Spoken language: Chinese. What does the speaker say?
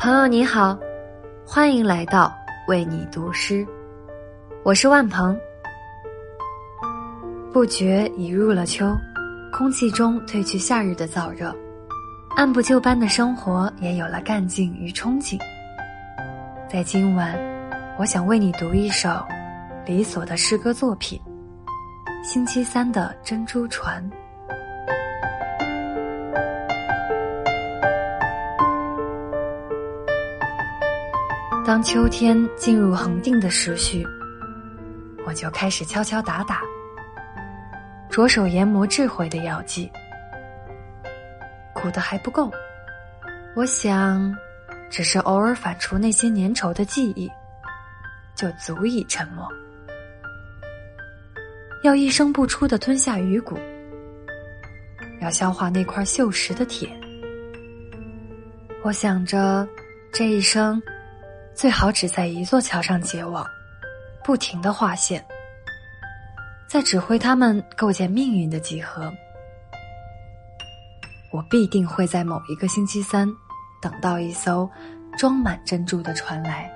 朋友你好，欢迎来到为你读诗，我是万鹏。不觉已入了秋，空气中褪去夏日的燥热，按部就班的生活也有了干劲与憧憬。在今晚，我想为你读一首李所的诗歌作品《星期三的珍珠船》。当秋天进入恒定的时序，我就开始敲敲打打，着手研磨智慧的药剂。苦的还不够，我想，只是偶尔反刍那些粘稠的记忆，就足以沉默。要一声不出的吞下鱼骨，要消化那块锈蚀的铁。我想着，这一生。最好只在一座桥上结网，不停的划线，在指挥他们构建命运的几何。我必定会在某一个星期三，等到一艘装满珍珠的船来。